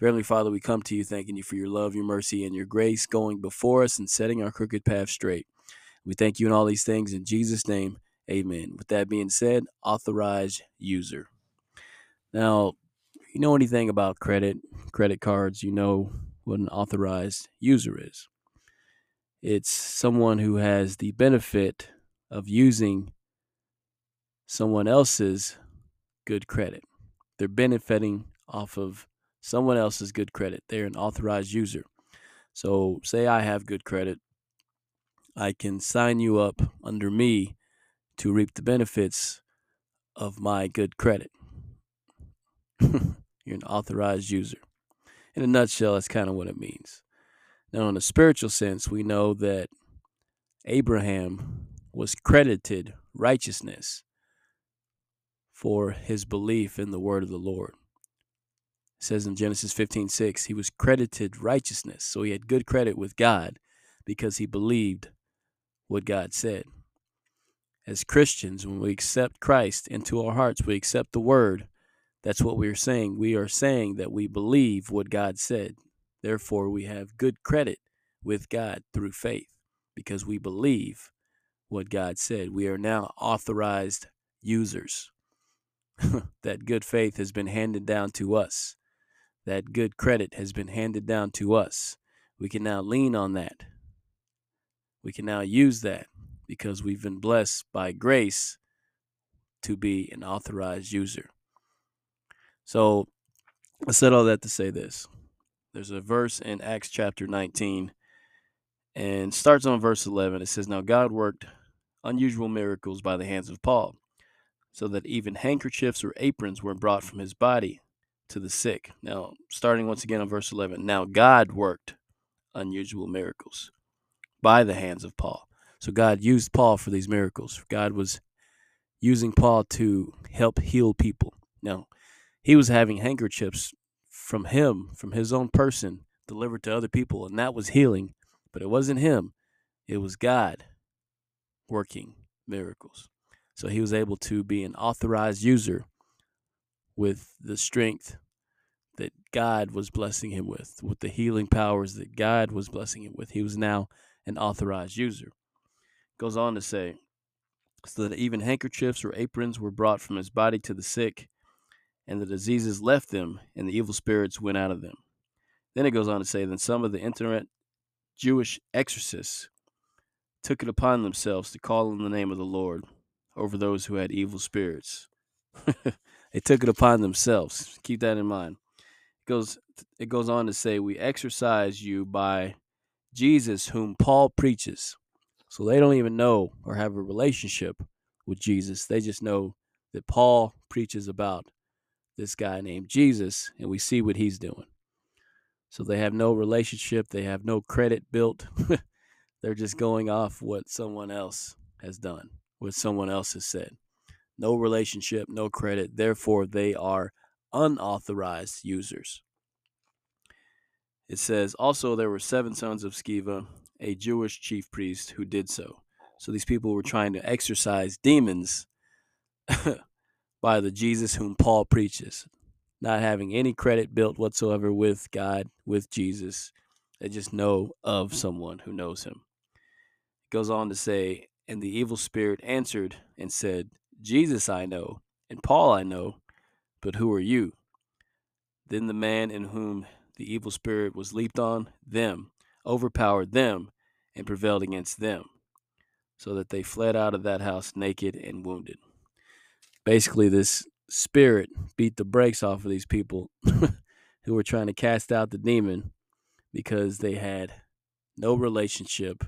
Dear Heavenly Father, we come to you thanking you for your love, your mercy, and your grace going before us and setting our crooked path straight. We thank you in all these things in Jesus' name. Amen. With that being said, authorized user. Now, you know anything about credit, credit cards, you know what an authorized user is. It's someone who has the benefit of using someone else's good credit. They're benefiting off of someone else's good credit. They're an authorized user. So, say I have good credit, I can sign you up under me to reap the benefits of my good credit. You're an authorized user. In a nutshell, that's kind of what it means. Now, in a spiritual sense, we know that Abraham was credited righteousness for his belief in the word of the Lord. It says in Genesis 15 6, he was credited righteousness. So he had good credit with God because he believed what God said. As Christians, when we accept Christ into our hearts, we accept the word. That's what we are saying. We are saying that we believe what God said. Therefore, we have good credit with God through faith because we believe what God said. We are now authorized users. that good faith has been handed down to us that good credit has been handed down to us. We can now lean on that. We can now use that because we've been blessed by grace to be an authorized user. So I said all that to say this. There's a verse in Acts chapter 19 and starts on verse 11. It says, Now God worked unusual miracles by the hands of Paul, so that even handkerchiefs or aprons were brought from his body to the sick. Now, starting once again on verse 11. Now, God worked unusual miracles by the hands of Paul. So, God used Paul for these miracles. God was using Paul to help heal people. Now, he was having handkerchiefs from him, from his own person, delivered to other people, and that was healing. But it wasn't him, it was God working miracles. So he was able to be an authorized user with the strength that God was blessing him with, with the healing powers that God was blessing him with. He was now an authorized user. Goes on to say, so that even handkerchiefs or aprons were brought from his body to the sick, and the diseases left them, and the evil spirits went out of them. Then it goes on to say, then some of the itinerant Jewish exorcists took it upon themselves to call on the name of the Lord over those who had evil spirits. They took it upon themselves. Keep that in mind. It goes it goes on to say we exorcise you by Jesus whom Paul preaches. So they don't even know or have a relationship with Jesus. They just know that Paul preaches about this guy named Jesus and we see what he's doing. So they have no relationship, they have no credit built. They're just going off what someone else has done, what someone else has said no relationship, no credit. Therefore, they are unauthorized users. It says, also, there were seven sons of Sceva, a Jewish chief priest, who did so. So these people were trying to exorcise demons by the Jesus whom Paul preaches, not having any credit built whatsoever with God, with Jesus. They just know of someone who knows him. It goes on to say, And the evil spirit answered and said, Jesus I know, and Paul I know, but who are you? Then the man in whom the evil spirit was leaped on, them, overpowered them, and prevailed against them, so that they fled out of that house naked and wounded. Basically, this spirit beat the brakes off of these people who were trying to cast out the demon because they had no relationship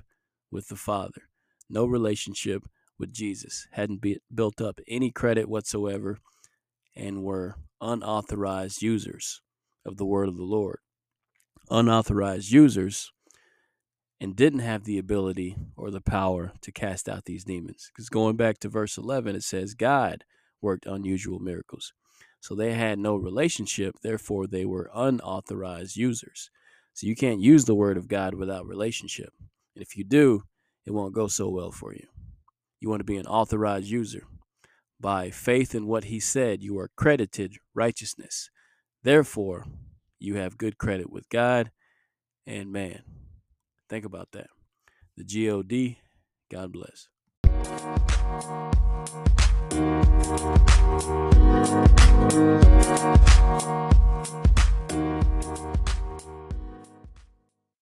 with the Father, no relationship with Jesus, hadn't be, built up any credit whatsoever, and were unauthorized users of the word of the Lord. unauthorized users and didn't have the ability or the power to cast out these demons. Because going back to verse 11, it says God worked unusual miracles. So they had no relationship, therefore, they were unauthorized users. So you can't use the word of God without relationship. And if you do, it won't go so well for you. You want to be an authorized user. By faith in what he said, you are credited righteousness. Therefore, you have good credit with God and man. Think about that. The G-O-D, God bless.